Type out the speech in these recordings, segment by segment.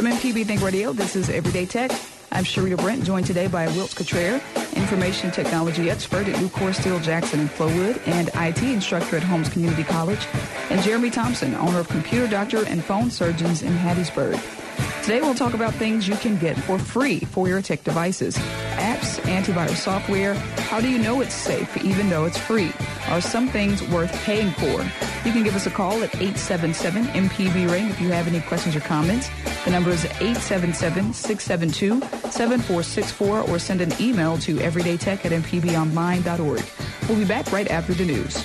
From MPB Think Radio, this is Everyday Tech. I'm Sharita Brent, joined today by Wilt Cottrell, information technology expert at Nucor Steel Jackson and Flowood, and IT instructor at Holmes Community College, and Jeremy Thompson, owner of Computer Doctor and Phone Surgeons in Hattiesburg. Today we'll talk about things you can get for free for your tech devices. Antivirus software, how do you know it's safe even though it's free? Are some things worth paying for? You can give us a call at 877 MPB Ring if you have any questions or comments. The number is 877 672 7464 or send an email to everydaytech at mpbonline.org. We'll be back right after the news.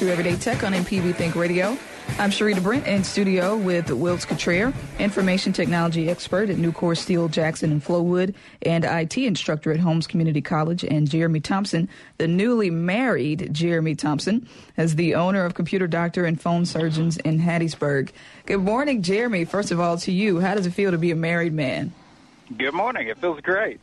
To Everyday Tech on MPB Think Radio. I'm Sharita Brent in studio with Wills Cottrell, information technology expert at Nucor Steel Jackson and Flowood, and IT instructor at Holmes Community College, and Jeremy Thompson, the newly married Jeremy Thompson, as the owner of Computer Doctor and Phone Surgeons in Hattiesburg. Good morning, Jeremy. First of all, to you, how does it feel to be a married man? Good morning. It feels great.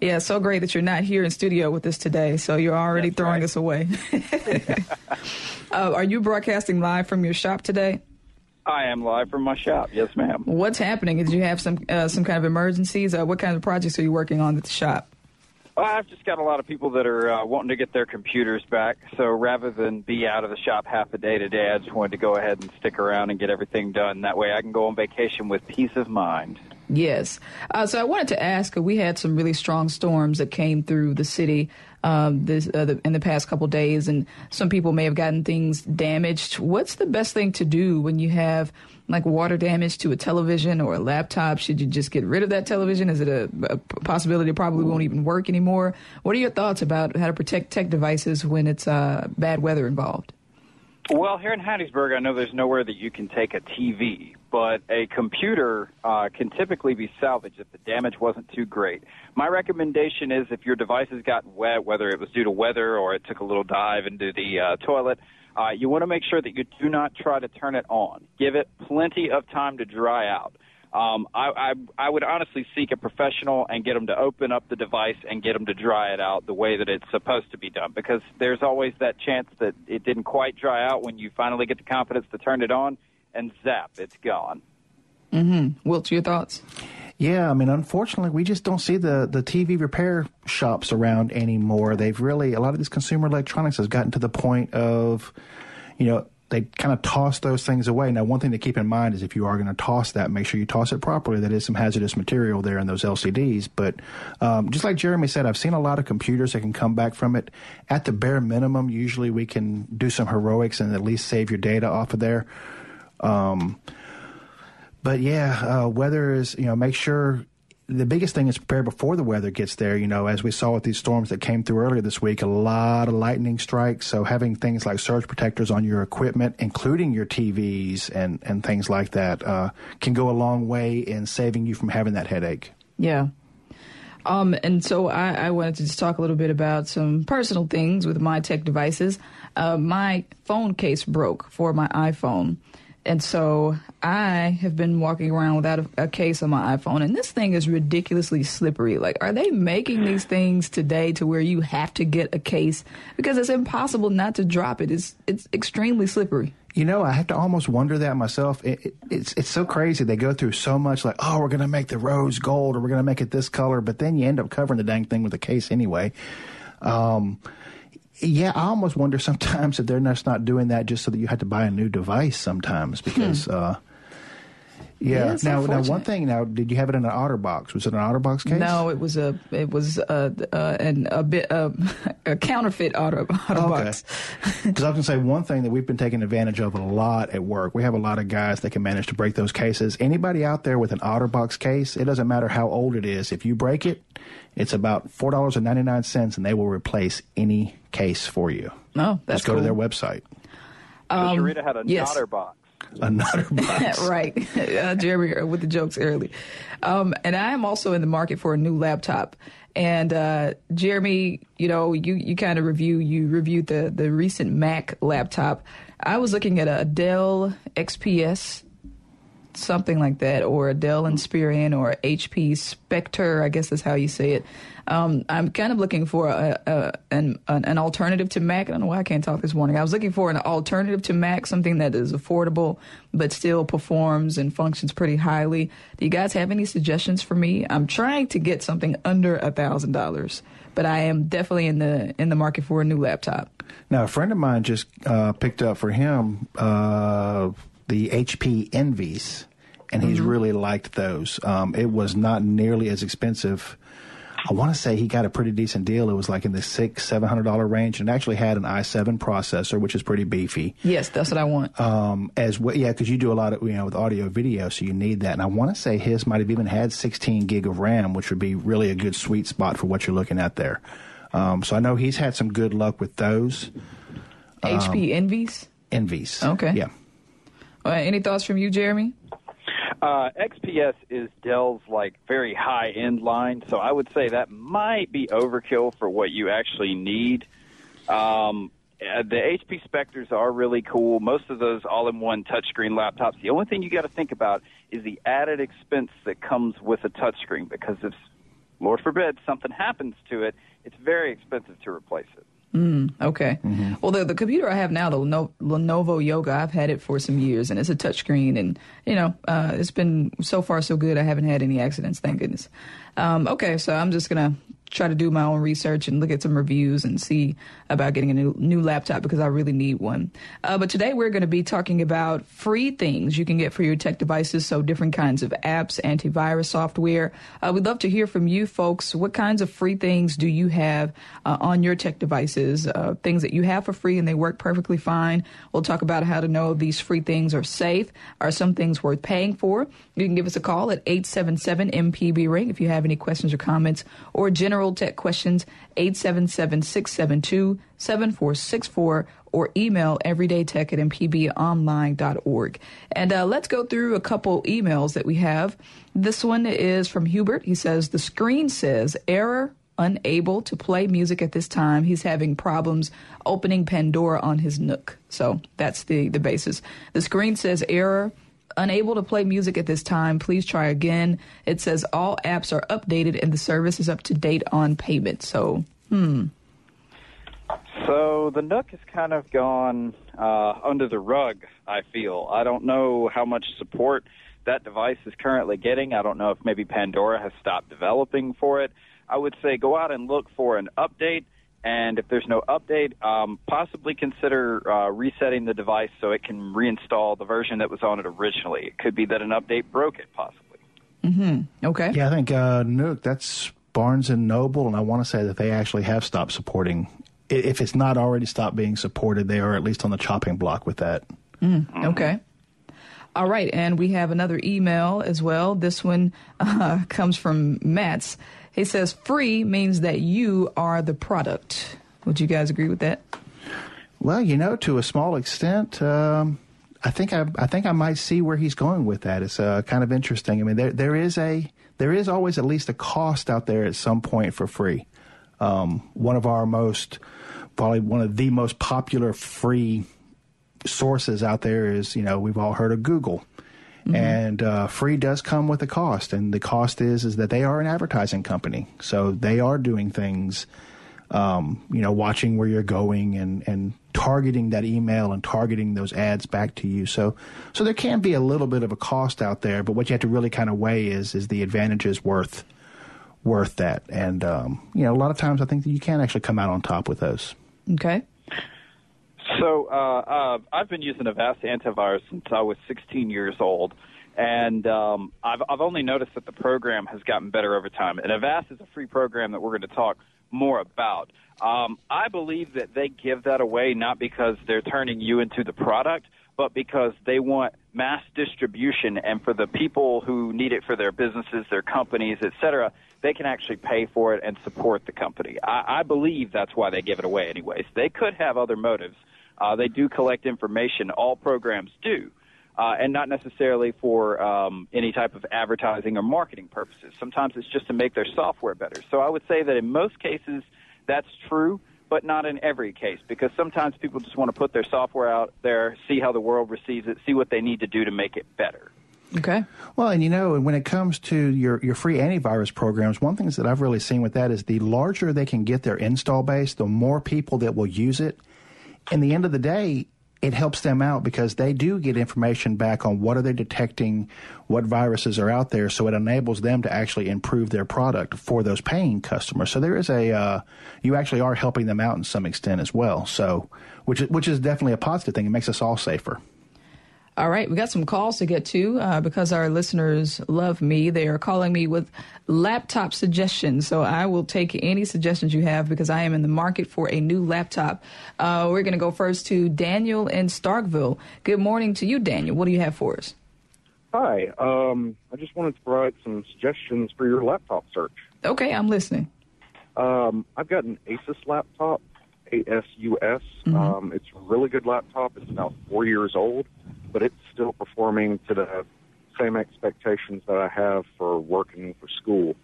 Yeah, so great that you're not here in studio with us today. So you're already That's throwing right. us away. uh, are you broadcasting live from your shop today? I am live from my shop. Yes, ma'am. What's happening? Did you have some uh, some kind of emergencies? Uh, what kind of projects are you working on at the shop? Well, I've just got a lot of people that are uh, wanting to get their computers back. So rather than be out of the shop half a day today, I just wanted to go ahead and stick around and get everything done. That way I can go on vacation with peace of mind. Yes. Uh, so I wanted to ask. uh, We had some really strong storms that came through the city um, this, uh, the, in the past couple days, and some people may have gotten things damaged. What's the best thing to do when you have like water damage to a television or a laptop? Should you just get rid of that television? Is it a, a possibility it probably won't even work anymore? What are your thoughts about how to protect tech devices when it's uh, bad weather involved? Well, here in Hattiesburg, I know there's nowhere that you can take a TV, but a computer uh, can typically be salvaged if the damage wasn't too great. My recommendation is if your device has gotten wet, whether it was due to weather or it took a little dive into the uh, toilet, uh, you want to make sure that you do not try to turn it on. Give it plenty of time to dry out. Um, I, I, I would honestly seek a professional and get them to open up the device and get them to dry it out the way that it's supposed to be done because there's always that chance that it didn't quite dry out when you finally get the confidence to turn it on and zap, it's gone. Mm-hmm. Wilt, your thoughts? Yeah, I mean, unfortunately, we just don't see the, the TV repair shops around anymore. They've really, a lot of these consumer electronics has gotten to the point of, you know, they kind of toss those things away. Now, one thing to keep in mind is if you are going to toss that, make sure you toss it properly. That is some hazardous material there in those LCDs. But um, just like Jeremy said, I've seen a lot of computers that can come back from it. At the bare minimum, usually we can do some heroics and at least save your data off of there. Um, but yeah, uh, weather is, you know, make sure the biggest thing is prepare before the weather gets there. You know, as we saw with these storms that came through earlier this week, a lot of lightning strikes. So having things like surge protectors on your equipment, including your TVs and, and things like that, uh, can go a long way in saving you from having that headache. Yeah. Um, and so I, I wanted to just talk a little bit about some personal things with my tech devices. Uh, my phone case broke for my iPhone. And so I have been walking around without a, a case on my iPhone, and this thing is ridiculously slippery. Like, are they making these things today to where you have to get a case because it's impossible not to drop it? It's it's extremely slippery. You know, I have to almost wonder that myself. It, it, it's it's so crazy. They go through so much, like, oh, we're to make the rose gold, or we're to make it this color, but then you end up covering the dang thing with a case anyway. Um, yeah, I almost wonder sometimes if they're just not doing that just so that you have to buy a new device sometimes because, uh, Yeah. it's now, now, one thing. Now, did you have it in an OtterBox? Was it an OtterBox case? No, it was a it was uh, uh, an, a bit uh, a counterfeit auto auto Okay. box. Because I was going to say one thing that we've been taking advantage of a lot at work. We have a lot of guys that can manage to break those cases. Anybody out there with an OtterBox case, it doesn't matter how old it is. If you break it, it's about four dollars and ninety nine cents, and they will replace any case for you. No, that's Just go to their website. So Sharita had a Um, yes. Notter box. Right, uh, Jeremy uh, with the jokes early. Um, and I am also in the market for a new laptop. And uh, Jeremy, you know, you, you kind of review you reviewed the the recent Mac laptop. I was looking at a Dell XPS, something like that, or a Dell Inspiron, or HP Spectre. I guess that's how you say it. Um, I'm kind of looking for a, a an, an alternative to Mac. I don't know why I can't talk this morning. I was looking for an alternative to Mac, something that is affordable but still performs and functions pretty highly. Do you guys have any suggestions for me? I'm trying to get something under a thousand dollars, but I am definitely in the in the market for a new laptop. Now, a friend of mine just uh, picked up for him uh, the HP Envies, and he's really liked those. Um, it was not nearly as expensive. I want to say he got a pretty decent deal. It was like in the six, seven hundred dollar range, and actually had an i7 processor, which is pretty beefy. Yes, that's what I want. Um, as well, yeah, because you do a lot of you know with audio video, so you need that. And I want to say his might have even had 16 gig of RAM, which would be really a good sweet spot for what you're looking at there. Um, so I know he's had some good luck with those HP Envies. envies. Okay. yeah. Uh, any thoughts from you, Jeremy? Uh, XPS is Dell's like very high end line, so I would say that might be overkill for what you actually need. Um, uh, the HP Spectres are really cool. Most of those all-in-one touchscreen laptops. The only thing you got to think about is the added expense that comes with a touchscreen, because if, Lord forbid, something happens to it, it's very expensive to replace it. Okay. Well, the the computer I have now, the Leno- Lenovo Yoga, I've had it for some years, and it's a touchscreen, and you know, uh, it's been so far so good. I haven't had any accidents, thank goodness. Um, okay, so I'm just gonna try to do my own research and look at some reviews and see about getting a new new laptop because I really need one. Uh, but today we're going to be talking about free things you can get for your tech devices. So different kinds of apps, antivirus software. Uh, we'd love to hear from you folks. What kinds of free things do you have uh, on your tech devices? Uh, things that you have for free and they work perfectly fine. We'll talk about how to know these free things are safe. Are some things worth paying for? You can give us a call at 877 MPB ring if you have any questions or comments or general tech questions. 877 672 7464 or email everydaytech at mpbonline.org. And uh, let's go through a couple emails that we have. This one is from Hubert. He says, The screen says error, unable to play music at this time. He's having problems opening Pandora on his Nook. So that's the, the basis. The screen says error. Unable to play music at this time. Please try again. It says all apps are updated and the service is up to date on payment. So, hmm. So the Nook has kind of gone uh, under the rug. I feel. I don't know how much support that device is currently getting. I don't know if maybe Pandora has stopped developing for it. I would say go out and look for an update. And if there's no update, um, possibly consider uh, resetting the device so it can reinstall the version that was on it originally. It could be that an update broke it, possibly. Okay. Yeah, I think uh, Nook, that's Barnes and Noble, and I want to say that they actually have stopped supporting. If it's not already stopped being supported, they are at least on the chopping block with that. Okay. All right, and we have another email as well. This one uh, comes from Matt's. He says, "Free means that you are the product." Would you guys agree with that? Well, you know, to a small extent, um, I think I, I think I might see where he's going with that. It's uh, kind of interesting. I mean, there there is a there is always at least a cost out there at some point for free. Um, one of our most probably one of the most popular free sources out there is you know we've all heard of Google. And uh, free does come with a cost, and the cost is is that they are an advertising company, so they are doing things um, you know, watching where you're going and, and targeting that email and targeting those ads back to you. So, so there can be a little bit of a cost out there, but what you have to really kind of weigh is, is the advantages worth, worth that. And, um, you know, a lot of times I think that you can actually come out on top with those. Okay. So uh, uh, I've been using Avast antivirus since I was 16 years old, And um, I've, I've only noticed that the program has gotten better over time. And Avast is a free program that we're going to talk more about. Um, I believe that they give that away not because they're turning you into the product, but because they want mass distribution and for the people who need it for their businesses, their companies, et cetera, they can actually pay for it and support the company. I, I believe that's why they give it away anyways. They could have other motives. Uh, they do collect information. All programs do. Uh, and not necessarily for um, any type of advertising or marketing purposes. Sometimes it's just to make their software better. So I would say that in most cases, that's true but not in every case because sometimes people just want to put their software out there, see how the world receives it, see what they need to do to make it better. Okay. Well, and you know, when it comes to your, your free antivirus programs, one thing that I've really seen with that is the larger they can get their install base, the more people that will use it. In the end of the day, it helps them out because they do get information back on what are they detecting, what viruses are out there, so it enables them to actually improve their product for those paying customers. So there is a uh, you actually are helping them out in some extent as well. So which which is definitely a positive thing. It makes us all safer. All right, we got some calls to get to uh, because our listeners love me. They are calling me with laptop suggestions. So I will take any suggestions you have because I am in the market for a new laptop. Uh, we're going to go first to Daniel in Starkville. Good morning to you, Daniel. What do you have for us? Hi, um, I just wanted to provide some suggestions for your laptop search. Okay, I'm listening. Um, I've got an Asus laptop, ASUS. Mhm. Um, it's a really good laptop. It's about four years old, but it's still performing to the same expectations that I have for working for school.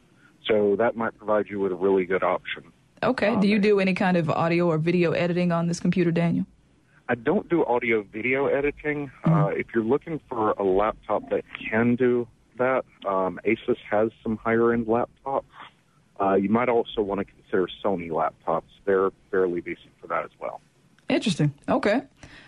So that might provide you with a really good option. Okay, do you do any kind of audio or video editing on this computer, Daniel? I don't do audio video editing. Uh, if you're looking for a laptop that can do that, um, Asus has some higher end laptops. Uh, you might also want to consider Sony laptops. They're fairly decent for that as well. Interesting. Okay.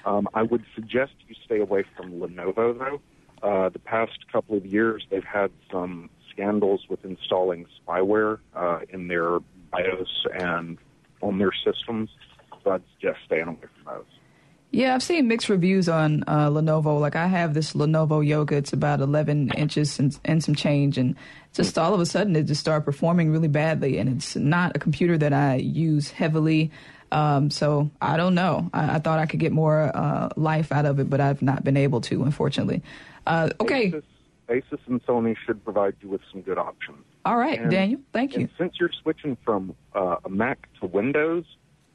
Um, I would suggest you stay away from Lenovo, though. Uh, the past couple of years, they've had some scandals with installing spyware uh, in their BIOS and on their systems. So I'd suggest staying away from those. Yeah, I've seen mixed reviews on uh, Lenovo. Like I have this Lenovo Yoga. It's about 11 inches and, and some change, and just all of a sudden it just started performing really badly. And it's not a computer that I use heavily. Um, so I don't know. I, I thought I could get more uh, life out of it, but I've not been able to, unfortunately. Uh, okay. Asus, Asus and Sony should provide you with some good options. All right, And- Daniel. Thank you. Since you're switching from uh, a Mac to Windows,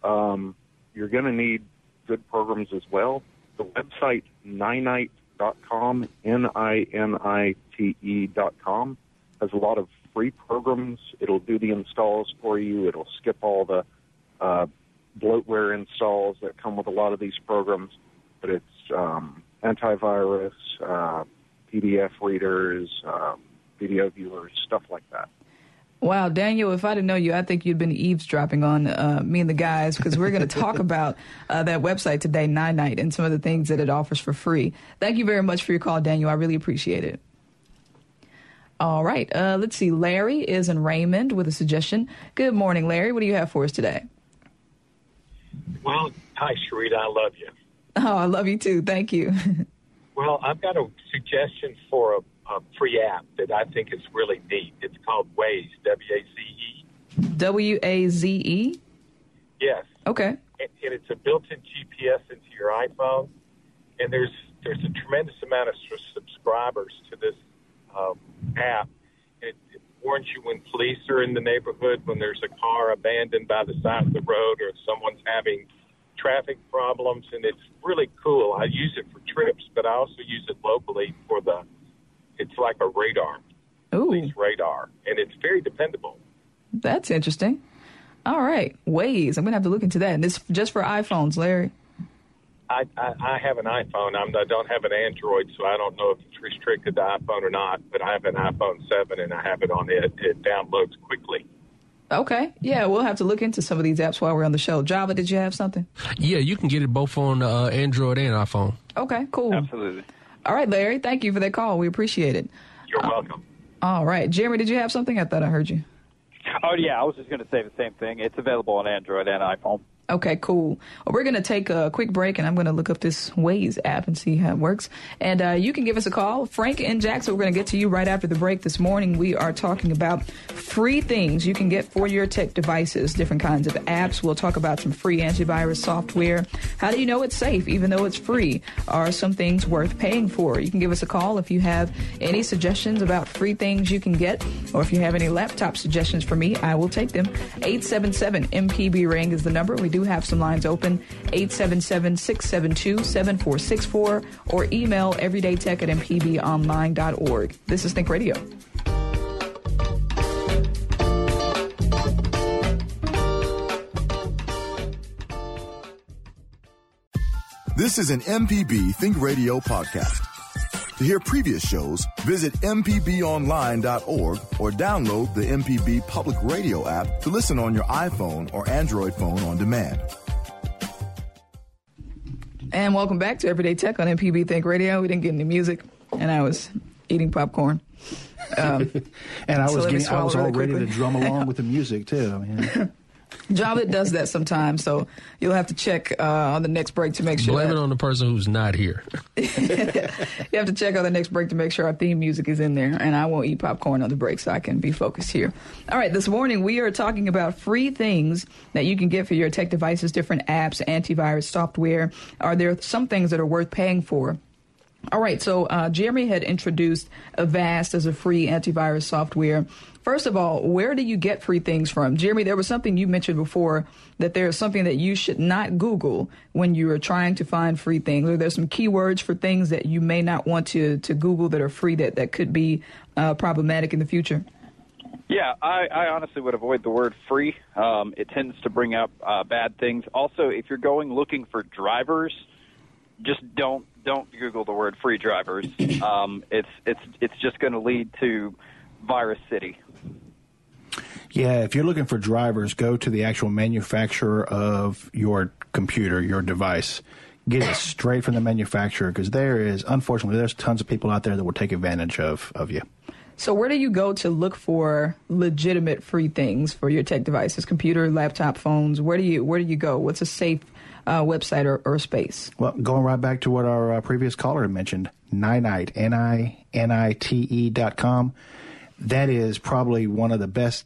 um, you're going to need good programs as well. The website ninite.com, N-I-N-I-T-E dot com, has a lot of free programs. It'll do the installs for you. It'll skip all the uh, bloatware installs that come with a lot of these programs. But it's um, antivirus, uh, PDF readers, uh, video viewers, stuff like that. Wow, Daniel, if I didn't know you, I think you'd been eavesdropping on uh, me and the guys because we're going to talk about uh, that website today, Ninite, and some of the things that it offers for free. Thank you very much for your call, Daniel. I really appreciate it. All right, uh, let's see. Larry is in Raymond with a suggestion. Good morning, Larry. What do you have for us today? Well, hi, Sharita. I love you. Oh, I love you too. Thank you. Well, I've got a suggestion for a, a free app that I think is really neat. It's called Waze, W A Z E. W A Z E. Yes, Okay. and, and it's a built-in GPS into your iPhone. And there's there's a tremendous amount of subscribers to this um, app. It, it warns you when police are in the neighborhood, when there's a car abandoned by the side of the road, or if someone's having traffic problems. And it's really cool. I use it for trips, but I also use it locally for the. It's like a radar, Ooh, police radar, and it's very dependable. that's interesting. All right, Waze. I'm gonna have to look into that. And it's just for iPhones, Larry. I, I, I have an iPhone. I'm, I don't have an Android, so I don't know if it's restricted to iPhone or not. But I have an iPhone 7, and I have it on it. It downloads quickly. Okay. Yeah, we'll have to look into some of these apps while we're on the show. Java, did you have something? Yeah, you can get it both on uh, Android and iPhone. Okay, cool. Absolutely. All right, Larry, thank you for that call. We appreciate it. You're welcome. All right. Jeremy, did you have something? I thought I heard you. Oh yeah, I was just going to say the same thing. It's available on Android and iPhone. Okay, cool. Well, we're going to take a quick break, and I'm going to look up this Waze app and see how it works. And uh, you can give us a call. Frank and Jackson, we're going to get to you right after the break this morning. We are talking about free things you can get for your tech devices, different kinds of apps. We'll talk about some free antivirus software. How do you know it's safe, even though it's free? Are some things worth paying for? You can give us a call if you have any suggestions about free things you can get, or if you have any laptop suggestions for me, I will take them. 877 MPB Ring is the number. We do have some lines open 877 672 7464 or email everydaytech at mpbonline.org. This is Think Radio. This is an MPB Think Radio podcast. To hear previous shows, visit MPBOnline.org or download the MPB Public Radio app to listen on your iPhone or Android phone on demand. And welcome back to Everyday Tech on MPB Think Radio. We didn't get any music, and I was eating popcorn. Um, and I so was getting, I was all really ready to drum along with the music too. I mean, Javed does that sometimes, so you'll have to check uh, on the next break to make sure. Blame that- it on the person who's not here. you have to check on the next break to make sure our theme music is in there, and I won't eat popcorn on the break so I can be focused here. All right, this morning we are talking about free things that you can get for your tech devices, different apps, antivirus software. Are there some things that are worth paying for? All right, so uh, Jeremy had introduced Avast as a free antivirus software. First of all, where do you get free things from? Jeremy, there was something you mentioned before that there is something that you should not Google when you are trying to find free things. Or there's some keywords for things that you may not want to, to Google that are free that, that could be uh, problematic in the future. Yeah, I, I honestly would avoid the word free. Um, it tends to bring up uh, bad things. Also, if you're going looking for drivers, just don't don't Google the word free drivers. Um, it's it's it's just going to lead to virus city. yeah, if you're looking for drivers, go to the actual manufacturer of your computer, your device. Get it straight from the manufacturer because there is, unfortunately, there's tons of people out there that will take advantage of, of you. So where do you go to look for legitimate free things for your tech devices, computer, laptop, phones? Where do you where do you go? What's a safe uh, website or, or space? Well, going right back to what our uh, previous caller had mentioned, Ninite, N-I-N-I-T-E E dot com. That is probably one of the best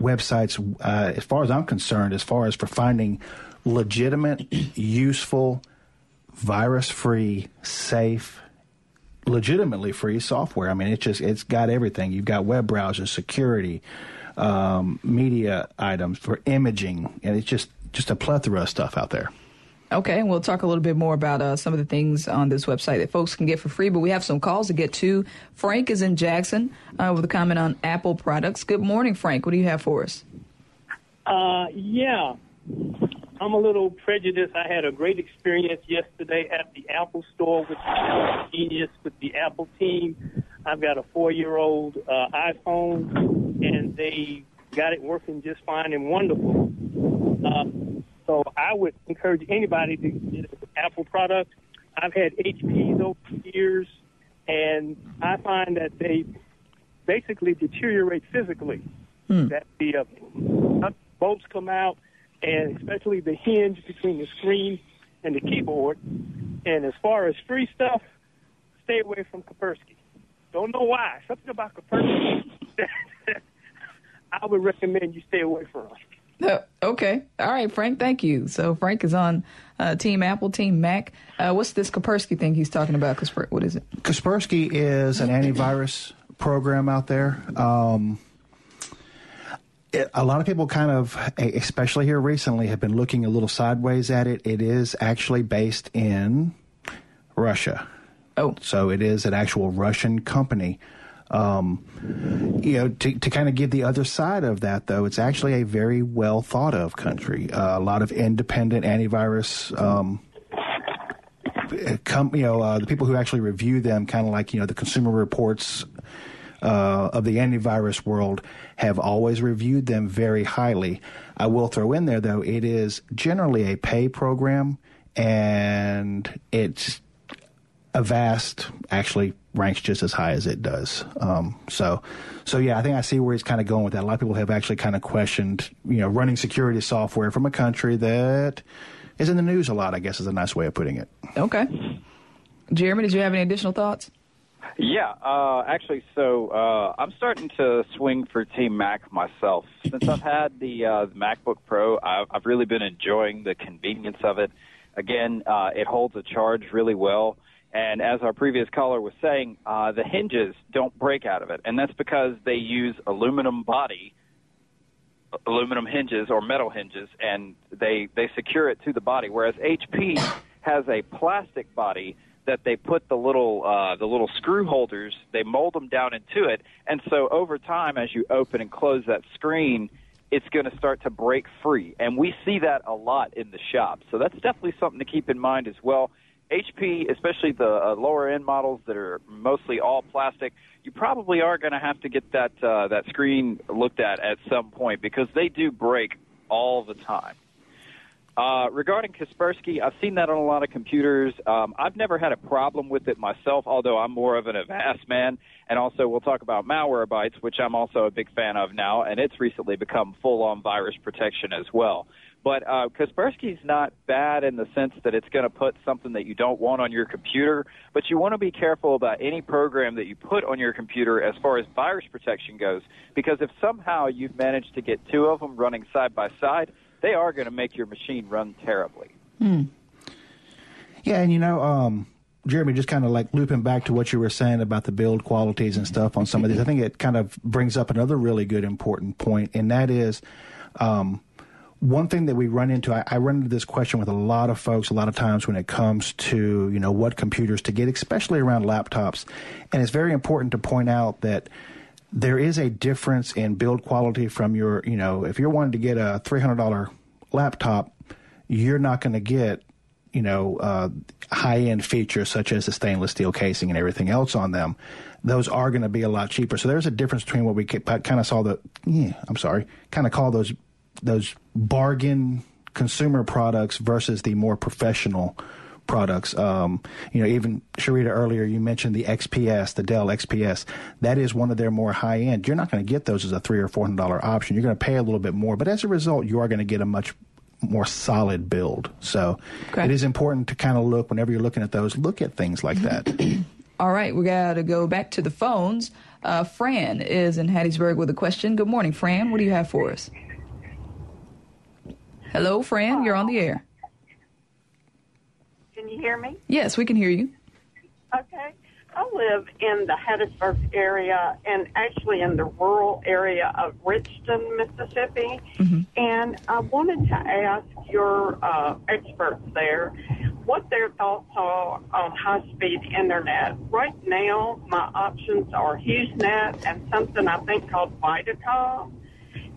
websites, uh, as far as I'm concerned, as far as for finding legitimate, useful, virus-free, safe, legitimately free software. I mean, it's just it's got everything. You've got web browsers, security, um, media items for imaging, and it's just just a plethora of stuff out there. Okay, and we'll talk a little bit more about uh, some of the things on this website that folks can get for free. But we have some calls to get to. Frank is in Jackson uh, with a comment on Apple products. Good morning, Frank. What do you have for us? Uh, yeah. I'm a little prejudiced. I had a great experience yesterday at the Apple store with Genius with the Apple team. I've got a four-year-old uh, iPhone, and they got it working just fine and wonderful. Uh, so I would encourage anybody to get an Apple product. I've had HPs over the years, and I find that they basically deteriorate physically. That the uh, bolts come out, and especially the hinge between the screen and the keyboard. And as far as free stuff, stay away from Kaspersky. Don't know why. Something about Kaspersky. I would recommend you stay away from. Okay. All right, Frank. Thank you. So Frank is on uh, Team Apple, Team Mac. Uh, what's this Kaspersky thing he's talking about? Kasper- what is it? Kaspersky is an antivirus program out there. Um, it, a lot of people kind of, especially here recently, have been looking a little sideways at it. It is actually based in Russia. Oh, So it is an actual Russian company. Um, you know, to, to kind of give the other side of that, though, it's actually a very well thought of country. Uh, a lot of independent antivirus. Um, you know, uh, the people who actually review them, kind of like you know the Consumer Reports uh, of the antivirus world, have always reviewed them very highly. I will throw in there though, it is generally a pay program, and it's Avast actually ranks just as high as it does. Um, so, so yeah, I think I see where he's kind of going with that. A lot of people have actually kind of questioned, you know, running security software from a country that is in the news a lot. I guess is a nice way of putting it. Okay. Jeremy, did you have any additional thoughts? Yeah, uh, actually, so uh, I'm starting to swing for Team Mac myself. Since I've had the, uh, the MacBook Pro, I've, I've really been enjoying the convenience of it. Again, uh, it holds a charge really well. And as our previous caller was saying, uh, the hinges don't break out of it. And that's because they use aluminum body, aluminum hinges or metal hinges, and they, they secure it to the body. Whereas HP has a plastic body that they put the little uh, the little screw holders, they mold them down into it, and so over time, as you open and close that screen, it's going to start to break free, and we see that a lot in the shop. So that's definitely something to keep in mind as well. HP, especially the uh, lower end models that are mostly all plastic, you probably are going to have to get that uh, that screen looked at at some point because they do break all the time. Uh, regarding Kaspersky, I've seen that on a lot of computers. Um, I've never had a problem with it myself, although I'm more of an Avast man. And also, we'll talk about Malwarebytes, which I'm also a big fan of now, and it's recently become full-on virus protection as well. But uh, Kaspersky's not bad in the sense that it's going to put something that you don't want on your computer, but you want to be careful about any program that you put on your computer as far as virus protection goes, because if somehow you've managed to get two of them running side by side, they are going to make your machine run terribly. Hmm. Yeah, and you know, um, Jeremy, just kind of like looping back to what you were saying about the build qualities and stuff on some of these, I think it kind of brings up another really good important point, and that is um, one thing that we run into. I, I, run into this question with a lot of folks a lot of times when it comes to you know what computers to get, especially around laptops, and it's very important to point out that there is a difference in build quality from your, you know, if you're wanting to get a $300 laptop, you're not going to get, you know, uh, high end features such as the stainless steel casing and everything else on them. Those are going to be a lot cheaper. So there's a difference between what we kind of saw the, yeah, I'm sorry, kind of call those, those bargain consumer products versus the more professional products. Um, you know, even Sharita earlier, you mentioned the XPS, the Dell XPS. That is one of their more high end. You're not going to get those as a three or four hundred dollar option. You're going to pay a little bit more, but as a result, you are going to get a much more solid build. So okay. it is important to kind of look whenever you're looking at those. Look at things like that. All right, we got to go back to the phones. Uh, Fran is in Hattiesburg with a question. Good morning, Fran. What do you have for us? Hello, Fran. You're on the air. Can you hear me? Yes, we can hear you. Okay. I live in the Hattiesburg area and actually in the rural area of Richton, Mississippi. Mm-hmm. And I wanted to ask your uh, experts there what their thoughts are on high speed internet. Right now, my options are HughesNet and something I think called Vidacom.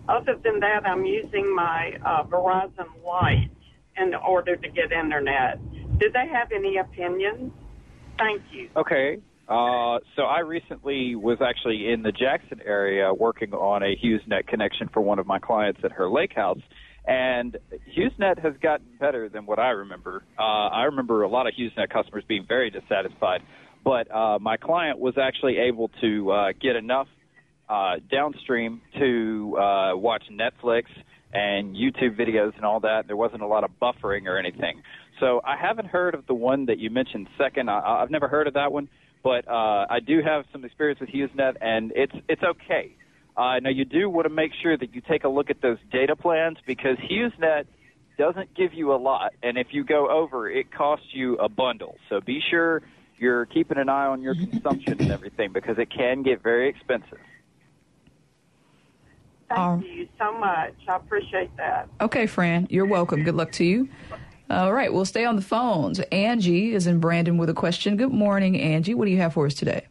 Other than that, I'm using my uh, Verizon Lite in order to get internet. Do they have any opinions? Thank you. Okay. Uh, so I recently was actually in the Jackson area working on a HughesNet connection for one of my clients at her lake house. And HughesNet has gotten better than what I remember. Uh, I remember a lot of HughesNet customers being very dissatisfied, but uh, my client was actually able to uh, get enough uh, downstream to uh, watch Netflix and YouTube videos and all that. There wasn't a lot of buffering or anything. So I haven't heard of the one that you mentioned second. I, I've never heard of that one, but uh, I do have some experience with HughesNet, and it's it's okay. Uh, now you do want to make sure that you take a look at those data plans because HughesNet doesn't give you a lot, and if you go over, it costs you a bundle. So be sure you're keeping an eye on your consumption and everything because it can get very expensive. Thank um, you so much. I appreciate that. Okay, Fran, you're welcome. Good luck to you. All right, we'll stay on the phones. Angie is in Brandon with a question. Good morning, Angie. What do you have for us today?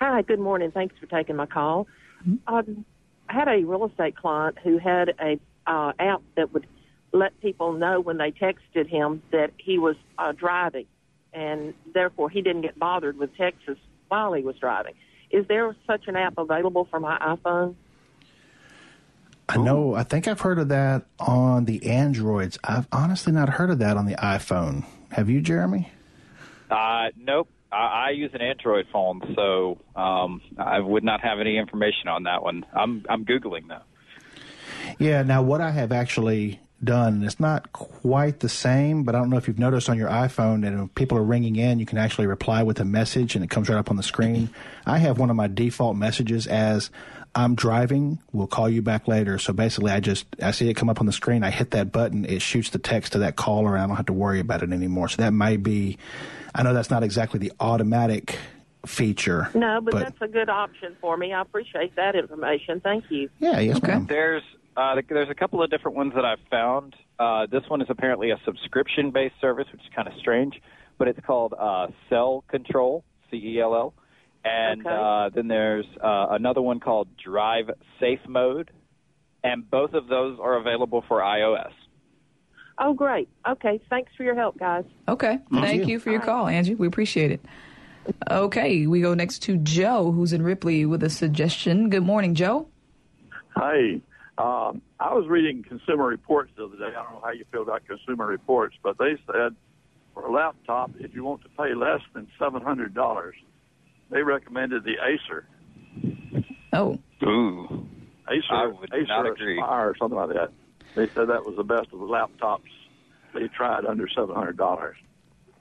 Hi, good morning. Thanks for taking my call. Mm-hmm. Um, I had a real estate client who had a uh, app that would let people know when they texted him that he was uh, driving, and therefore he didn't get bothered with texts while he was driving. Is there such an app available for my iPhone? I know. I think I've heard of that on the Androids. I've honestly not heard of that on the iPhone. Have you, Jeremy? Uh, nope. I, I use an Android phone, so um, I would not have any information on that one. I'm I'm googling though. Yeah. Now, what I have actually done, and it's not quite the same, but I don't know if you've noticed on your iPhone that when people are ringing in, you can actually reply with a message, and it comes right up on the screen. I have one of my default messages as I'm driving. We'll call you back later. So basically, I just I see it come up on the screen. I hit that button. It shoots the text to that caller, and I don't have to worry about it anymore. So that might be. I know that's not exactly the automatic feature. No, but, that's a good option for me. I appreciate that information. Thank you. Yeah, yes, ma'am. There's uh, there's a couple of different ones that I've found. Uh, this one is apparently a subscription-based service, which is kind of strange, but it's called uh, Cell Control, C-E-L-L. And Okay. uh, then there's uh, another one called Drive Safe Mode, and both of those are available for iOS. Oh, great. Okay. Thanks for your help, guys. Okay. Thank you. for your call, Angie. We appreciate it. Okay, we go next to Joe, who's in Ripley, with a suggestion. Good morning, Joe. Hi. Um, I was reading Consumer Reports the other day. I don't know how you feel about Consumer Reports, but they said for a laptop, if you want to pay less than seven hundred dollars, they recommended the Acer. Oh. Ooh. Acer, I would Acer not agree. Aspire or something like that. They said that was the best of the laptops they tried under seven hundred dollars.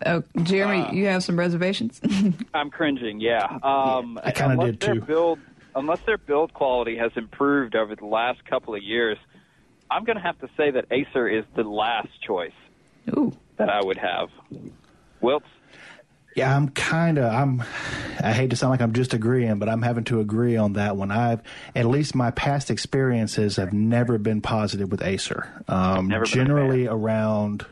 Oh, Jeremy, you have some reservations? I'm cringing. Yeah. Um, I kinda unless did, their too. Build, unless their build quality has improved over the last couple of years, I'm going to have to say that Acer is the last choice Ooh. that I would have. Wilts. Yeah, I'm kind of. I'm. I hate to sound like I'm just agreeing, but I'm having to agree on that one. I've at least my past experiences have never been positive with Acer. Um, generally around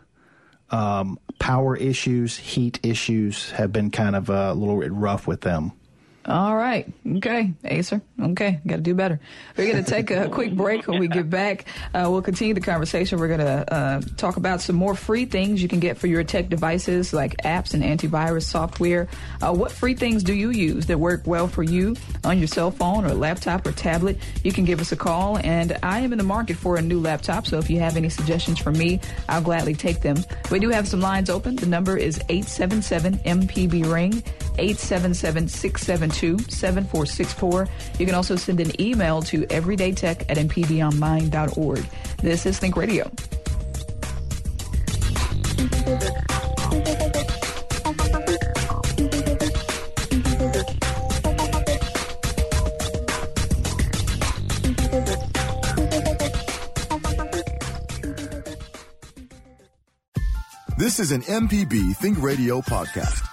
um, power issues, heat issues have been kind of uh, a little bit rough with them. All right. Okay, Acer. Okay, got to do better. We're going to take a quick break. When we get back, uh, we'll continue the conversation. We're going to uh, talk about some more free things you can get for your tech devices, like apps and antivirus software. Uh, what free things do you use that work well for you on your cell phone or laptop or tablet? You can give us a call. And I am in the market for a new laptop, so if you have any suggestions for me, I'll gladly take them. We do have some lines open. The number is 877 MPB Ring. 877-672-7464. You can also send an email to everydaytech at mpbonline.org. This is Think Radio. This is an MPB Think Radio podcast.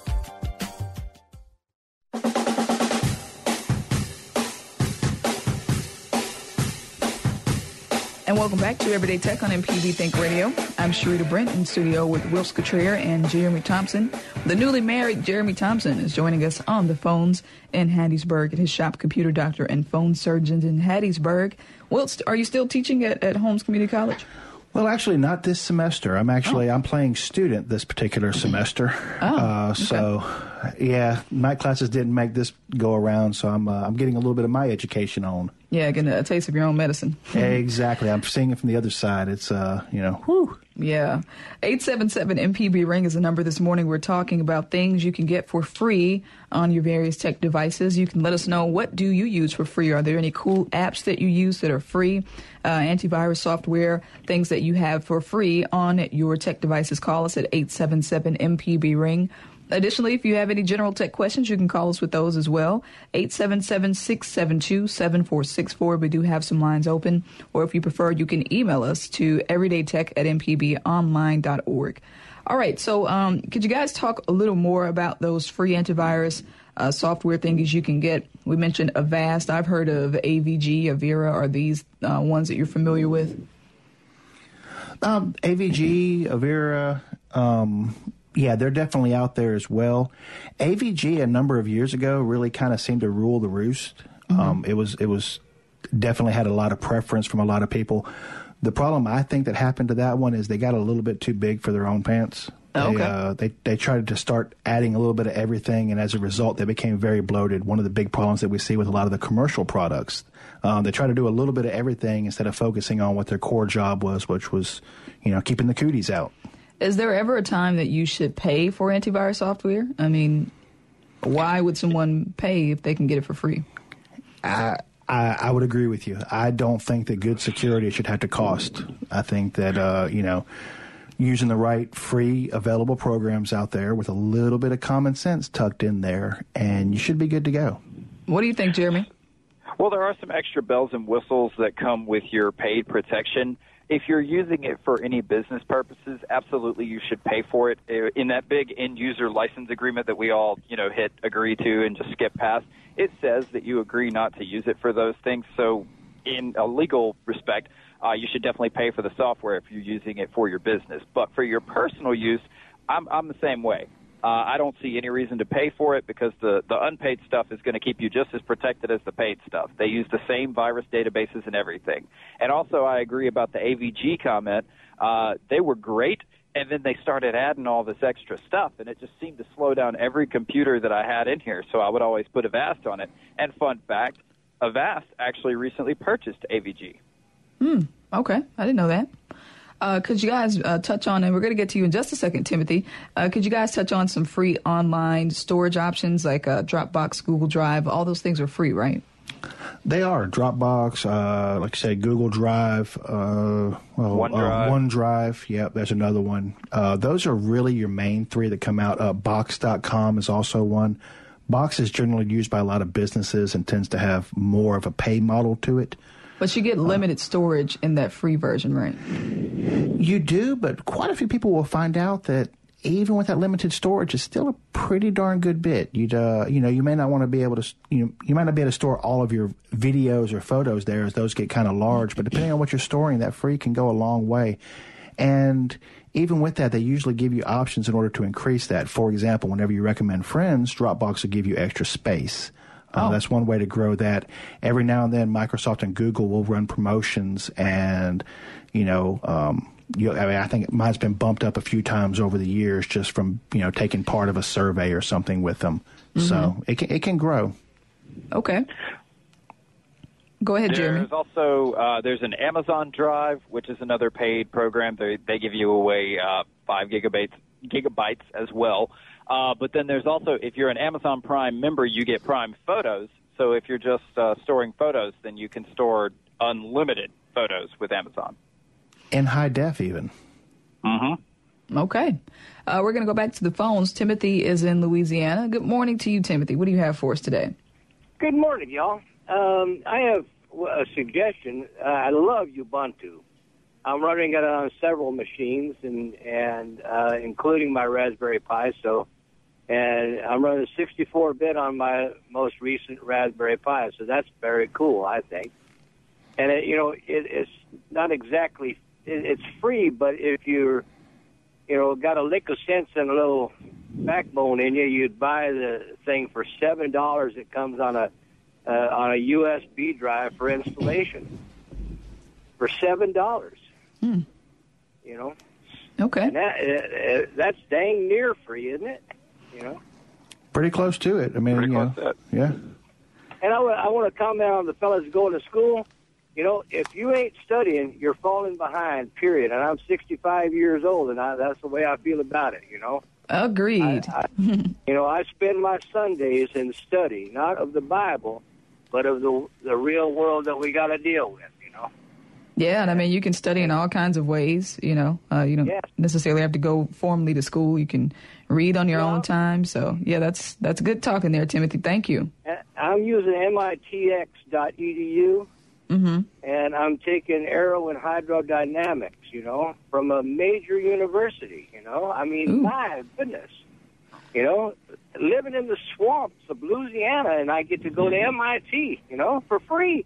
And welcome back to Everyday Tech on MPB Think Radio. I'm Sharita Brent in studio with Wills Cottrell and Jeremy Thompson. The newly married Jeremy Thompson is joining us on the phones in Hattiesburg at his shop, Computer Doctor and Phone Surgeons in Hattiesburg. Wilts, are you still teaching at, at Holmes Community College? Well, actually, not this semester. I'm actually I'm playing student this particular semester. Oh, uh, so, yeah, night classes didn't make this go around, so I'm uh, I'm getting a little bit of my education on. Yeah, getting a taste of your own medicine. exactly. I'm seeing it from the other side. It's uh, you know, whew. Yeah. 877 MPB Ring is the number this morning. We're talking about things you can get for free on your various tech devices. You can let us know what do you use for free. Are there any cool apps that you use that are free? Uh, antivirus software, things that you have for free on your tech devices. Call us at 877 MPB Ring. Additionally, if you have any general tech questions, you can call us with those as well. 877-672-7464. We do have some lines open. Or if you prefer, you can email us to everydaytech at mpbonline.org. All right, so um, could you guys talk a little more about those free antivirus uh, software things you can get? We mentioned Avast. I've heard of AVG, Avira. Are these uh, ones that you're familiar with? Um, AVG, Avira, um, yeah, they're definitely out there as well. AVG a number of years ago really kind of seemed to rule the roost. Um, it was it was definitely had a lot of preference from a lot of people. The problem I think that happened to that one is they got a little bit too big for their own pants. They, uh, they they tried to start adding a little bit of everything, and as a result, they became very bloated. One of the big problems that we see with a lot of the commercial products, um, they try to do a little bit of everything instead of focusing on what their core job was, which was, you know, keeping the cooties out. Is there ever a time that you should pay for antivirus software? I mean, why would someone pay if they can get it for free? I, I, I would agree with you. I don't think that good security should have to cost. I think that uh, you know, using the right free available programs out there with a little bit of common sense tucked in there, and you should be good to go. What do you think, Jeremy? Well, there are some extra bells and whistles that come with your paid protection. If you're using it for any business purposes, absolutely you should pay for it. Uh, In that big end user license agreement that we all, you know, hit agree to and just skip past, it says that you agree not to use it for those things. So, in a legal respect, uh, you should definitely pay for the software if you're using it for your business. But for your personal use, I'm, I'm the same way. Uh, I don't see any reason to pay for it because the, the unpaid stuff is going to keep you just as protected as the paid stuff. They use the same virus databases and everything. And also, I agree about the AVG comment. Uh, they were great, and then they started adding all this extra stuff, and it just seemed to slow down every computer that I had in here. So I would always put Avast on it. And fun fact, Avast actually recently purchased AVG. Hmm. Okay, I didn't know that. Uh, could you guys uh, touch on, and we're going to get to you in just a second, Timothy. Uh, could you guys touch on some free online storage options like uh, Dropbox, Google Drive? All those things are free, right? They are Dropbox, uh, like I said, Google Drive, uh, well, OneDrive. Uh, OneDrive. Yep, there's another one. Uh, those are really your main three that come out. Uh, Box.com is also one. Box is generally used by a lot of businesses and tends to have more of a pay model to it. But you get limited storage in that free version, right? You do, but quite a few people will find out that even with that limited storage, it's still a pretty darn good bit. You'd, uh, you know, you may not want to be able to, you know, you might not be able to store all of your videos or photos there as those get kind of large. But depending on what you're storing, that free can go a long way. And even with that, they usually give you options in order to increase that. For example, whenever you recommend friends, Dropbox will give you extra space. Uh, That's one way to grow that. Every now and then, Microsoft and Google will run promotions, and you know, um, you, I mean, I think mine's been bumped up a few times over the years just from you know taking part of a survey or something with them. So it can it can grow. Okay. Go ahead, Jeremy. There's also uh, there's an Amazon Drive, which is another paid program. They they give you away uh, five gigabytes gigabytes as well. Uh, but then there's also if you're an Amazon Prime member, you get Prime Photos. So if you're just uh, storing photos, then you can store unlimited photos with Amazon. In high def, even. Mm-hmm. Okay. Uh, we're going to go back to the phones. Timothy is in Louisiana. Good morning to you, Timothy. What do you have for us today? Good morning, y'all. Um, I have a suggestion. Uh, I love Ubuntu. I'm running it on several machines, and and uh, including my Raspberry Pi. So, and I'm running 64-bit on my most recent Raspberry Pi. So that's very cool, I think. And it, you know, it, it's not exactly it, it's free, but if you're you know got a lick of sense and a little backbone in you, you'd buy the thing for seven dollars. It comes on a uh, on a USB drive for installation for seven dollars. Hmm. You know, Okay. and that uh, uh, that's dang near free, isn't it? You know. Pretty close to it. I mean, you know, yeah. And I, I want to comment on the fellas going to school. You know, if you ain't studying, you're falling behind. Period. And I'm 65 years old, and I, that's the way I feel about it. You know. Agreed. I, you know, I spend my Sundays in study, not of the Bible, but of the the real world that we got to deal with. Yeah, and I mean, you can study in all kinds of ways. You know, uh, you don't Yeah. necessarily have to go formally to school. You can read on your own time. So, yeah, that's that's good talking there, Timothy. Thank you. I'm using mitx.edu, Mm-hmm. and I'm taking aero and hydrodynamics. You know, from a major university. You know, I mean, my goodness. You know, living in the swamps of Louisiana, and I get to go to MIT. You know, for free.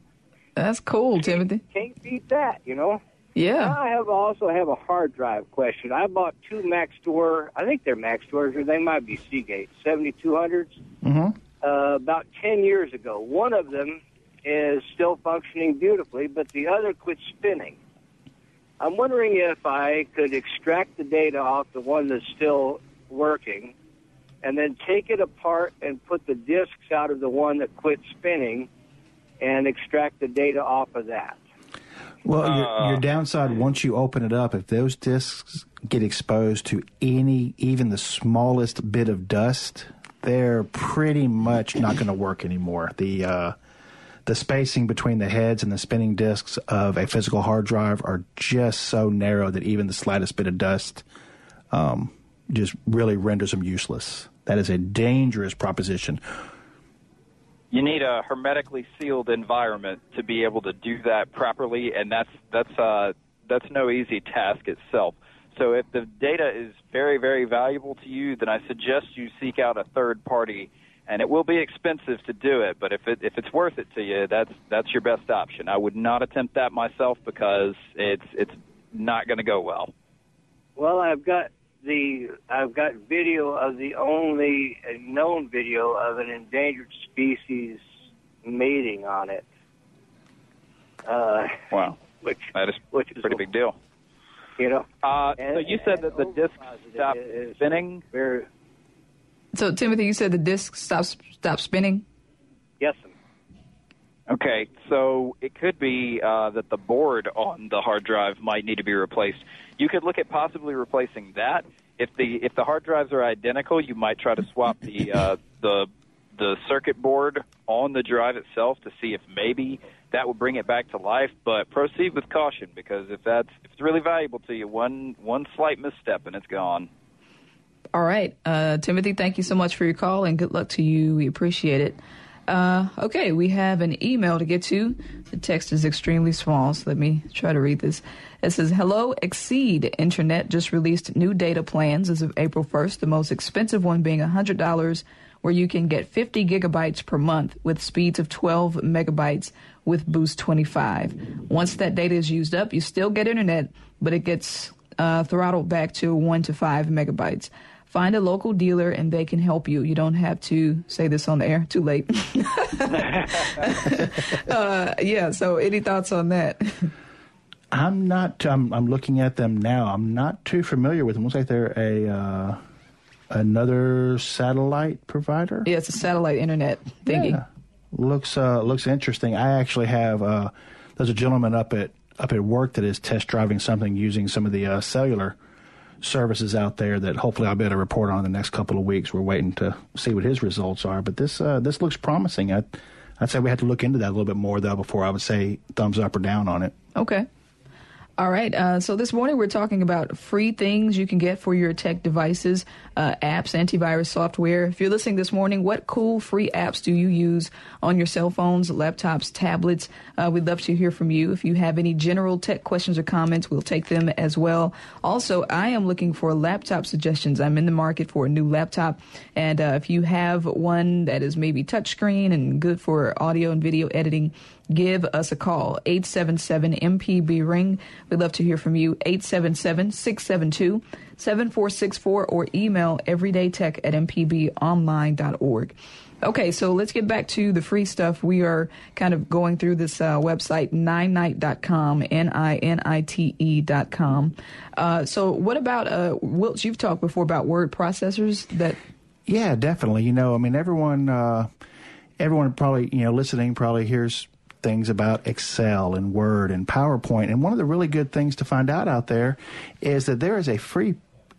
That's cool, Timothy. Can't beat that. You know. Yeah. I have also have a hard drive question. I bought two Maxtor. I think they're Maxtors, or they might be Seagate 7200s. Mm-hmm. uh, about 10 years ago. One of them is still functioning beautifully, but the other quit spinning. I'm wondering if I could extract the data off the one that's still working and then take it apart and put the disks out of the one that quit spinning and extract the data off of that. Well, your, your downside once you open it up, if those discs get exposed to any, even the smallest bit of dust, they're pretty much not going to work anymore. The uh, the spacing between the heads and the spinning disks of a physical hard drive are just so narrow that even the slightest bit of dust um, just really renders them useless. That is a dangerous proposition. You need a hermetically sealed environment to be able to do that properly, and that's that's uh, that's no easy task itself. So if the data is very very valuable to you, then I suggest you seek out a third party, and it will be expensive to do it. But if it if it's worth it to you, that's that's your best option. I would not attempt that myself because it's it's not going to go well. Well, I've got the I've got video of the only known video of an endangered species mating on it. Uh, Wow, which that is which a pretty big deal. you know. Uh, so you said that the disc overpositive stopped spinning. Very, So, Timothy, you said the disc stops stops spinning. Okay, so it could be uh, that the board on the hard drive might need to be replaced. You could look at possibly replacing that. If the if the hard drives are identical, you might try to swap the uh, the the circuit board on the drive itself to see if maybe that would bring it back to life. But proceed with caution because if that's if it's really valuable to you, one one slight misstep and it's gone. All right, uh, Timothy, thank you so much for your call and good luck to you. We appreciate it. Uh, okay, we have an email to get to. The text is extremely small, so let me try to read this. It says, Hello, Exede Internet just released new data plans as of April 1st, the most expensive one being $100, where you can get 50 gigabytes per month with speeds of 12 megabytes with Boost 25. Once that data is used up, you still get internet, but it gets uh, throttled back to 1 to 5 megabytes. Find a local dealer and they can help you. You don't have to say this on the air. Too late. uh, yeah. So, any thoughts on that? I'm not. I'm, I'm looking at them now. I'm not too familiar with them. Looks like they're a uh, another satellite provider. Yeah, it's a satellite internet thingy. Yeah. Looks uh, looks interesting. I actually have. Uh, there's a gentleman up at up at work that is test driving something using some of the uh, cellular services out there that hopefully I'll be able to report on in the next couple of weeks. We're waiting to see what his results are, but this uh, this looks promising. I, I'd say we have to look into that a little bit more though before I would say thumbs up or down on it. Okay. All right. Uh, so this morning we're talking about free things you can get for your tech devices, uh, apps, antivirus software. If you're listening this morning, what cool free apps do you use on your cell phones, laptops, tablets? Uh, we'd love to hear from you. If you have any general tech questions or comments, we'll take them as well. Also, I am looking for laptop suggestions. I'm in the market for a new laptop, and uh, if you have one that is maybe touchscreen and good for audio and video editing, give us a call 877 MPB ring we'd love to hear from you 877-672-7464 or email everydaytech at mpbonline.org okay so let's get back to the free stuff. We are kind of going through this uh, website ninite.com n-i-n-i-t-e dot com. Uh, so what about uh, wilts you've talked before about word processors that Yeah, definitely. You know, I mean, everyone, uh, everyone probably, you know, listening probably hears things about Excel and Word and PowerPoint. And one of the really good things to find out out there is that there is a free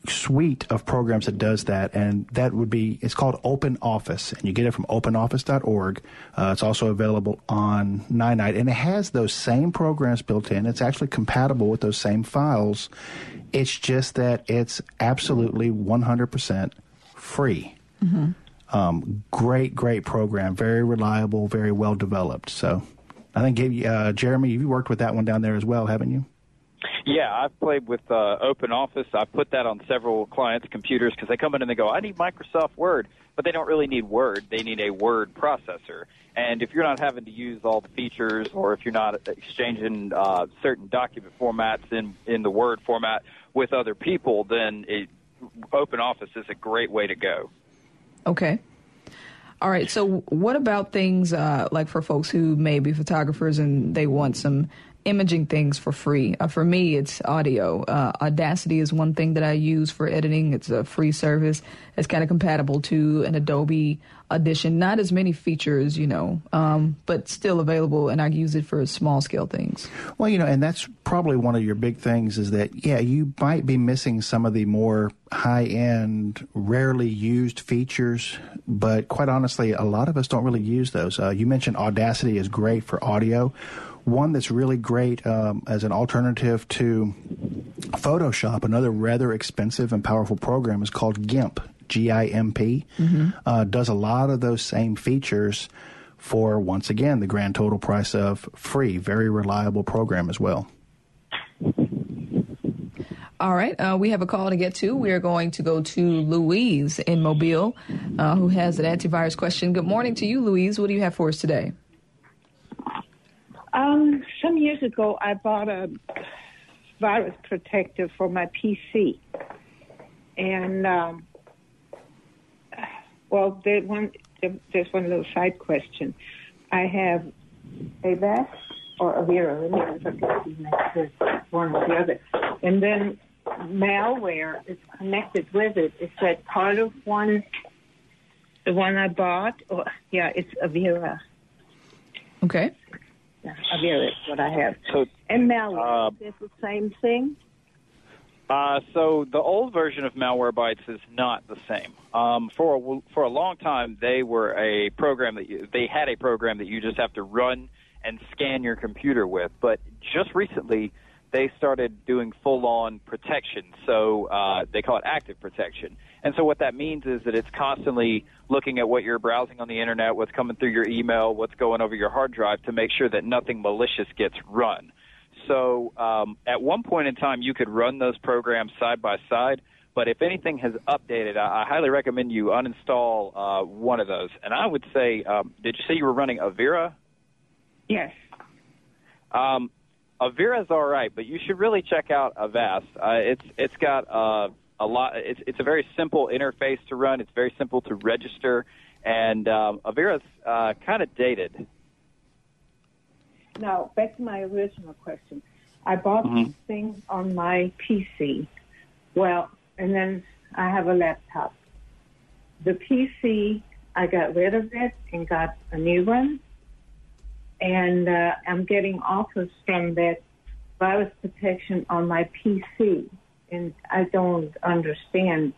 suite of programs that does that, and that would be it's called Open Office, and you get it from OpenOffice.org. Uh, it's also available on Ninite, and it has those same programs built in. It's actually compatible with those same files. It's just that it's absolutely 100% free. Um, great, great program, very reliable, very well developed. So, I think uh, Jeremy, you worked with that one down there as well, haven't you? Yeah, I've played with uh, Open Office. I put that on several clients' computers because they come in and they go, "I need Microsoft Word," but they don't really need Word. They need a word processor. And if you're not having to use all the features, or if you're not exchanging uh, certain document formats in in the Word format with other people, then it, Open Office is a great way to go. Okay. All right. So, what about things uh, like for folks who may be photographers and they want some imaging things for free. Uh, for me, it's audio. Uh, Audacity is one thing that I use for editing. It's a free service. It's kind of compatible to an Adobe Audition. Not as many features, you know, um, but still available, and I use it for small scale things. Well, you know, and that's probably one of your big things is that, yeah, you might be missing some of the more high end, rarely used features, but quite honestly, a lot of us don't really use those. Uh, you mentioned Audacity is great for audio. One that's really great um, as an alternative to Photoshop, another rather expensive and powerful program, is called GIMP. G I M P. Mm-hmm. Uh, does a lot of those same features for once again the grand total price of free. Very reliable program as well. All right, uh, we have a call to get to. We are going to go to Louise in Mobile, uh, who has an antivirus question. Good morning to you, Louise. What do you have for us today? Um, some years ago, I bought a virus protector for my PC, and um, well, there's one there's one little side question. I have a Avast or Avira, Let me go to the next one or the other, and then malware is connected with it. Is that part of one? The one I bought, or yeah, it's Avira. Okay. Yeah, Avira is what I have. So, And malware, Uh, is it the same thing? Uh, so the old version of Malwarebytes is not the same. Um, for a, for a long time, they were a program that you, they had a program that you just have to run and scan your computer with. But just recently, they started doing full-on protection. So uh, they call it active protection. And so what that means is that it's constantly looking at what you're browsing on the internet, what's coming through your email, what's going over your hard drive to make sure that nothing malicious gets run. So um, at one point in time, you could run those programs side by side. But if anything has updated, I, I highly recommend you uninstall uh, one of those. And I would say, um, did you say you were running Avira? Yes. Um, Avira's all right, but you should really check out Avast. Uh, it's it's got uh, a lot. It's it's a very simple interface to run. It's very simple to register, and um, Avira's uh, kind of dated. Now, back to my original question. I bought Mhm. this thing on my PC. Well, and then I have a laptop. The PC, I got rid of it and got a new one. And uh, I'm getting offers from that virus protection on my PC. And I don't understand.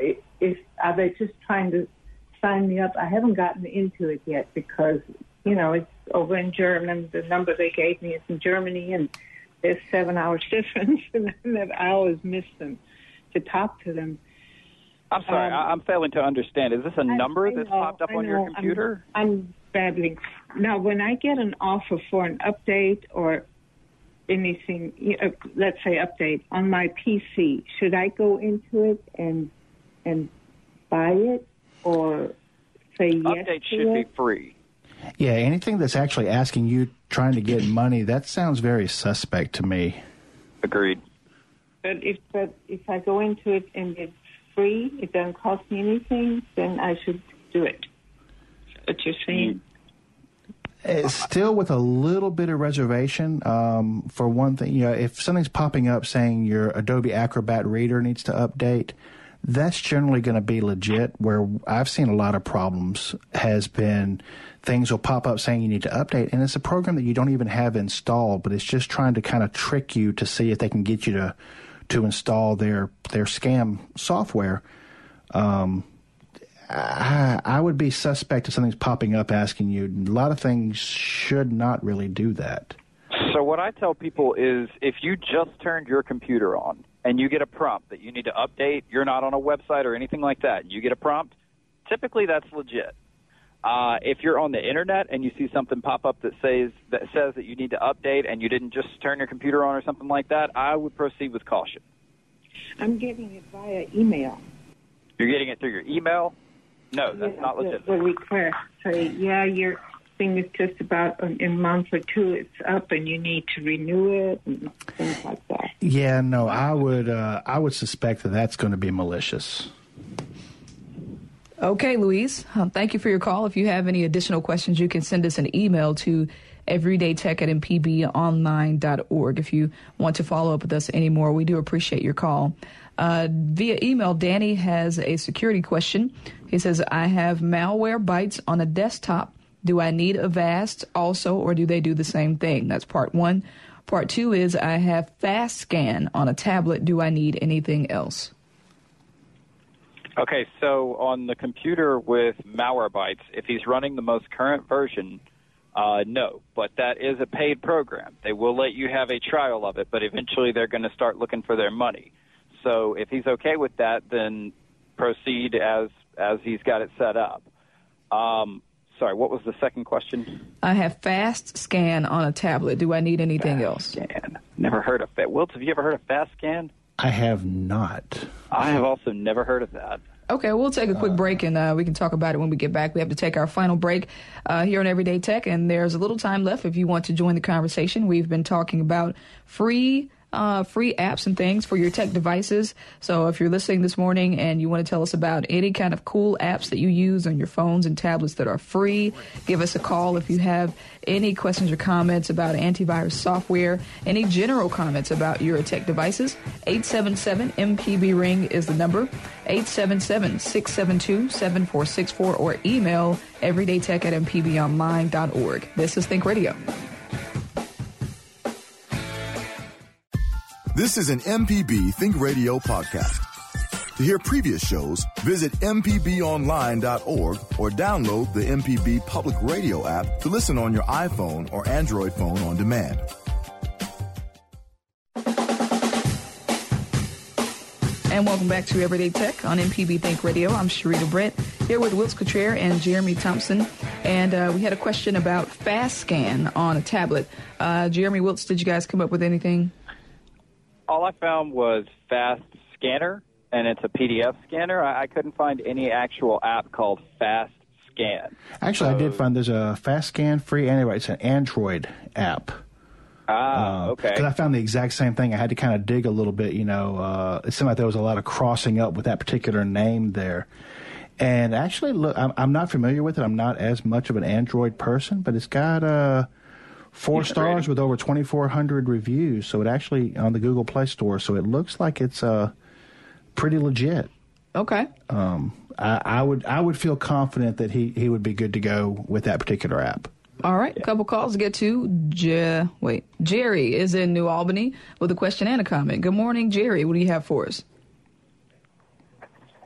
I- If, are they just trying to sign me up? I haven't gotten into it yet because, you know, it's over in Germany. The number they gave me is in Germany, and there's seven hours difference, and that I always miss them to talk to them. I'm sorry, Um, I, I'm failing to understand. Is this a number I that's know, popped up I on your computer? I'm, I'm babbling. Now, when I get an offer for an update or anything, you know, let's say update on my PC, should I go into it and and buy it or say yes Updates to should be free. Yeah, anything that's actually asking you trying to get money, that sounds very suspect to me. Agreed. But if but if I go into it and it's free, it doesn't cost me anything, then I should do it. What you're saying? It's still with a little bit of reservation. Um, for one thing, you know, if something's popping up saying your Adobe Acrobat Reader needs to update, that's generally going to be legit. Where I've seen a lot of problems has been things will pop up saying you need to update, and it's a program that you don't even have installed, but it's just trying to kind of trick you to see if they can get you to to install their their scam software. Um, I, I would be suspect if something's popping up asking you. A lot of things should not really do that. So what I tell people is if you just turned your computer on and you get a prompt that you need to update, you're not on a website or anything like that, you get a prompt, typically that's legit. Uh, if you're on the internet and you see something pop up that says that says that you need to update and you didn't just turn your computer on or something like that, I would proceed with caution. I'm getting it via email. You're getting it through your email? No, that's Yeah, not the- legit. The request say, yeah, your thing is just about in a month or two, it's up, and you need to renew it and things like that. Yeah, no, I would uh, I would suspect that that's going to be malicious. Okay, Louise, um, thank you for your call. If you have any additional questions, you can send us an email to everydaytech at mpbonline.org. If you want to follow up with us anymore, we do appreciate your call. Uh, via email, Danny has a security question. He says, I have Malwarebytes on a desktop. Do I need a Avast also, or do they do the same thing? That's part one. Part two is I have fast scan on a tablet. Do I need anything else? Okay, so on the computer with Malwarebytes, if he's running the most current version, uh, no, but that is a paid program. They will let you have a trial of it, but eventually they're going to start looking for their money. So if he's okay with that, then proceed as as he's got it set up. Um, sorry, what was the second question? I have Fast Scan on a tablet. Do I need anything fast else? Scan. Never heard of that. Wilt, have you ever heard of Fast Scan? I have not. I have also never heard of that. Okay, we'll take a quick break and uh, we can talk about it when we get back. We have to take our final break uh, here on Everyday Tech, and there's a little time left if you want to join the conversation. We've been talking about free uh, free apps and things for your tech devices. So if you're listening this morning and you want to tell us about any kind of cool apps that you use on your phones and tablets that are free, give us a call if you have any questions or comments about antivirus software, any general comments about your tech devices. 877 MPB Ring is the number. 877 672 7464 or email everydaytech at mpbonline.org. This is Think Radio. This is an MPB Think Radio podcast. To hear previous shows, visit MPBOnline.org or download the MPB Public Radio app to listen on your iPhone or Android phone on demand. And welcome back to Everyday Tech on MPB Think Radio. I'm Sharita Brent here with Wilts Cottrell and Jeremy Thompson. And uh, we had a question about Fast Scan on a tablet. Uh, Jeremy Wilts, did you guys come up with anything? All I found was Fast Scanner, and it's a PDF scanner. I, I couldn't find any actual app called Fast Scan. Actually, I did find there's a Fast Scan free Android. It's an Android app. Ah, okay. Because I found the exact same thing. I had to kind of dig a little bit. You know, uh, it seemed like there was a lot of crossing up with that particular name there. And actually, look, I'm, I'm not familiar with it. I'm not as much of an Android person, but it's got uh, four Decent stars rating. with over 2,400 reviews. So it actually on the Google Play Store. So it looks like it's uh, pretty legit. Okay. Um, I, I would I would feel confident that he, he would be good to go with that particular app. All right, a couple calls to get to. Je- wait, Jerry is in New Albany with a question and a comment. Good morning, Jerry. What do you have for us?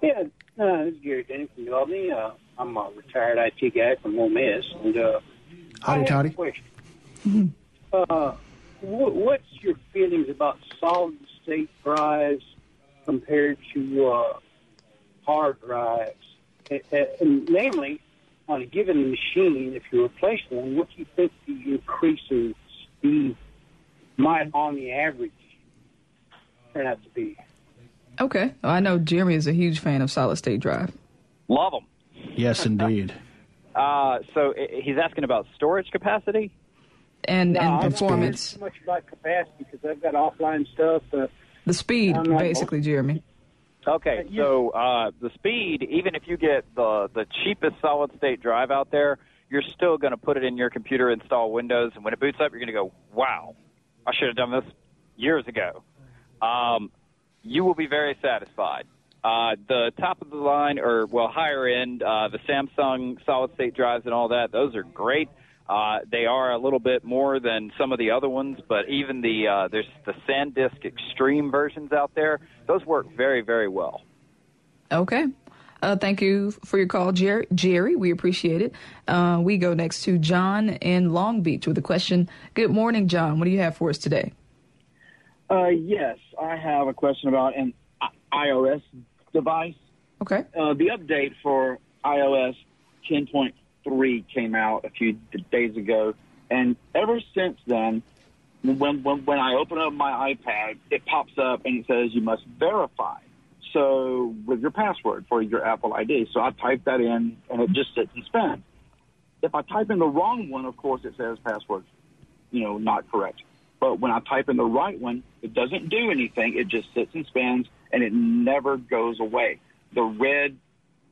Yeah, uh, this is Gary Denny from New Albany. Uh, I'm a retired IT guy from Ole Miss. And, uh, I Howdy, have a toddy. Question. Uh, wh- what's your feelings about solid state drives compared to uh, hard drives? And, and namely, on a given machine, if you replace one, what do you think the increase in speed might, on the average, turn out to be? Okay, well, I know Jeremy is a huge fan of solid state drive. Love them. Yes, indeed. Uh, so he's asking about storage capacity. And No, and I'm not performance, much about capacity because I've got offline stuff. Uh, the speed, I'm not- basically, Jeremy. Okay, so uh, the speed, even if you get the the cheapest solid state drive out there, you're still going to put it in your computer, install Windows, and when it boots up, you're going to go, "Wow, I should have done this years ago." Um, you will be very satisfied. Uh, the top of the line, or well, higher end, uh, the Samsung solid state drives and all that, those are great. Uh, they are a little bit more than some of the other ones, but even the uh, there's the SanDisk Extreme versions out there. Those work very, very well. Okay. Uh, thank you for your call, Jerry. Jerry, we appreciate it. Uh, we go next to John in Long Beach with a question. Good morning, John. What do you have for us today? Uh, yes, I have a question about an I- iOS device. Okay. Uh, the update for iOS 10.3 came out a few days ago, and ever since then, when, when when I open up my iPad, it pops up and it says you must verify. So with your password for your Apple ID, so I type that in and it just sits and spins. If I type in the wrong one, of course, it says password, you know, not correct. But when I type in the right one, it doesn't do anything. It just sits and spins, and it never goes away. The red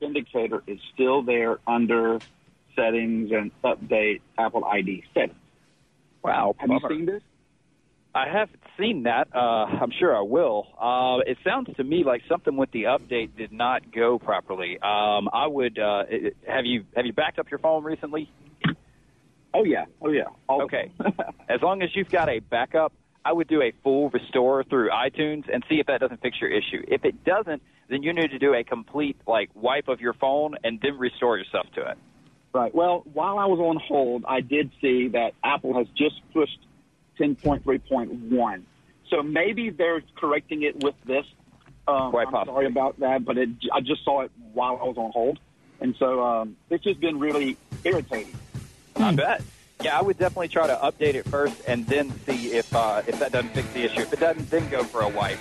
indicator is still there under settings and update Apple ID settings. Wow. Have you seen this? I haven't seen that. Uh, I'm sure I will. Uh, it sounds to me like something with the update did not go properly. Um, I would uh, it- have you have you backed up your phone recently? Oh yeah, oh yeah. okay. as long as you've got a backup, I would do a full restore through iTunes and see if that doesn't fix your issue. If it doesn't, then you need to do a complete like wipe of your phone and then restore yourself to it. Right. Well, while I was on hold, I did see that Apple has just pushed 10.3.1. So maybe they're correcting it with this. Um, Quite I'm possibly. sorry about that, but it, I just saw it while I was on hold, and so um, it's just been really irritating. I bet. Yeah, I would definitely try to update it first and then see if uh, if that doesn't fix the issue. If it doesn't, then go for a wipe.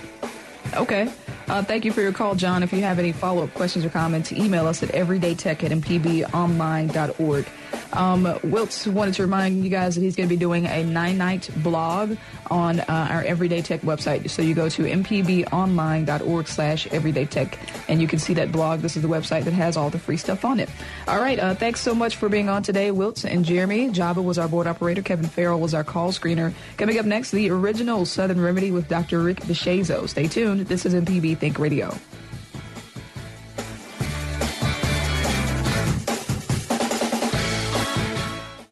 Okay. Uh, thank you for your call, John. If you have any follow up questions or comments, email us at everydaytech at mpbonline.org. Um, wanted to remind you guys that he's going to be doing a Ninite blog on uh, our Everyday Tech website. So you go to mpbonline.org slash everydaytech and you can see that blog. This is the website that has all the free stuff on it. All right. Uh, thanks so much for being on today, Wiltz and Jeremy. Java was our board operator. Kevin Farrell was our call screener. Coming up next, the original Southern Remedy with Dr. Rick DeShazo. Stay tuned. This is MPB Think Radio.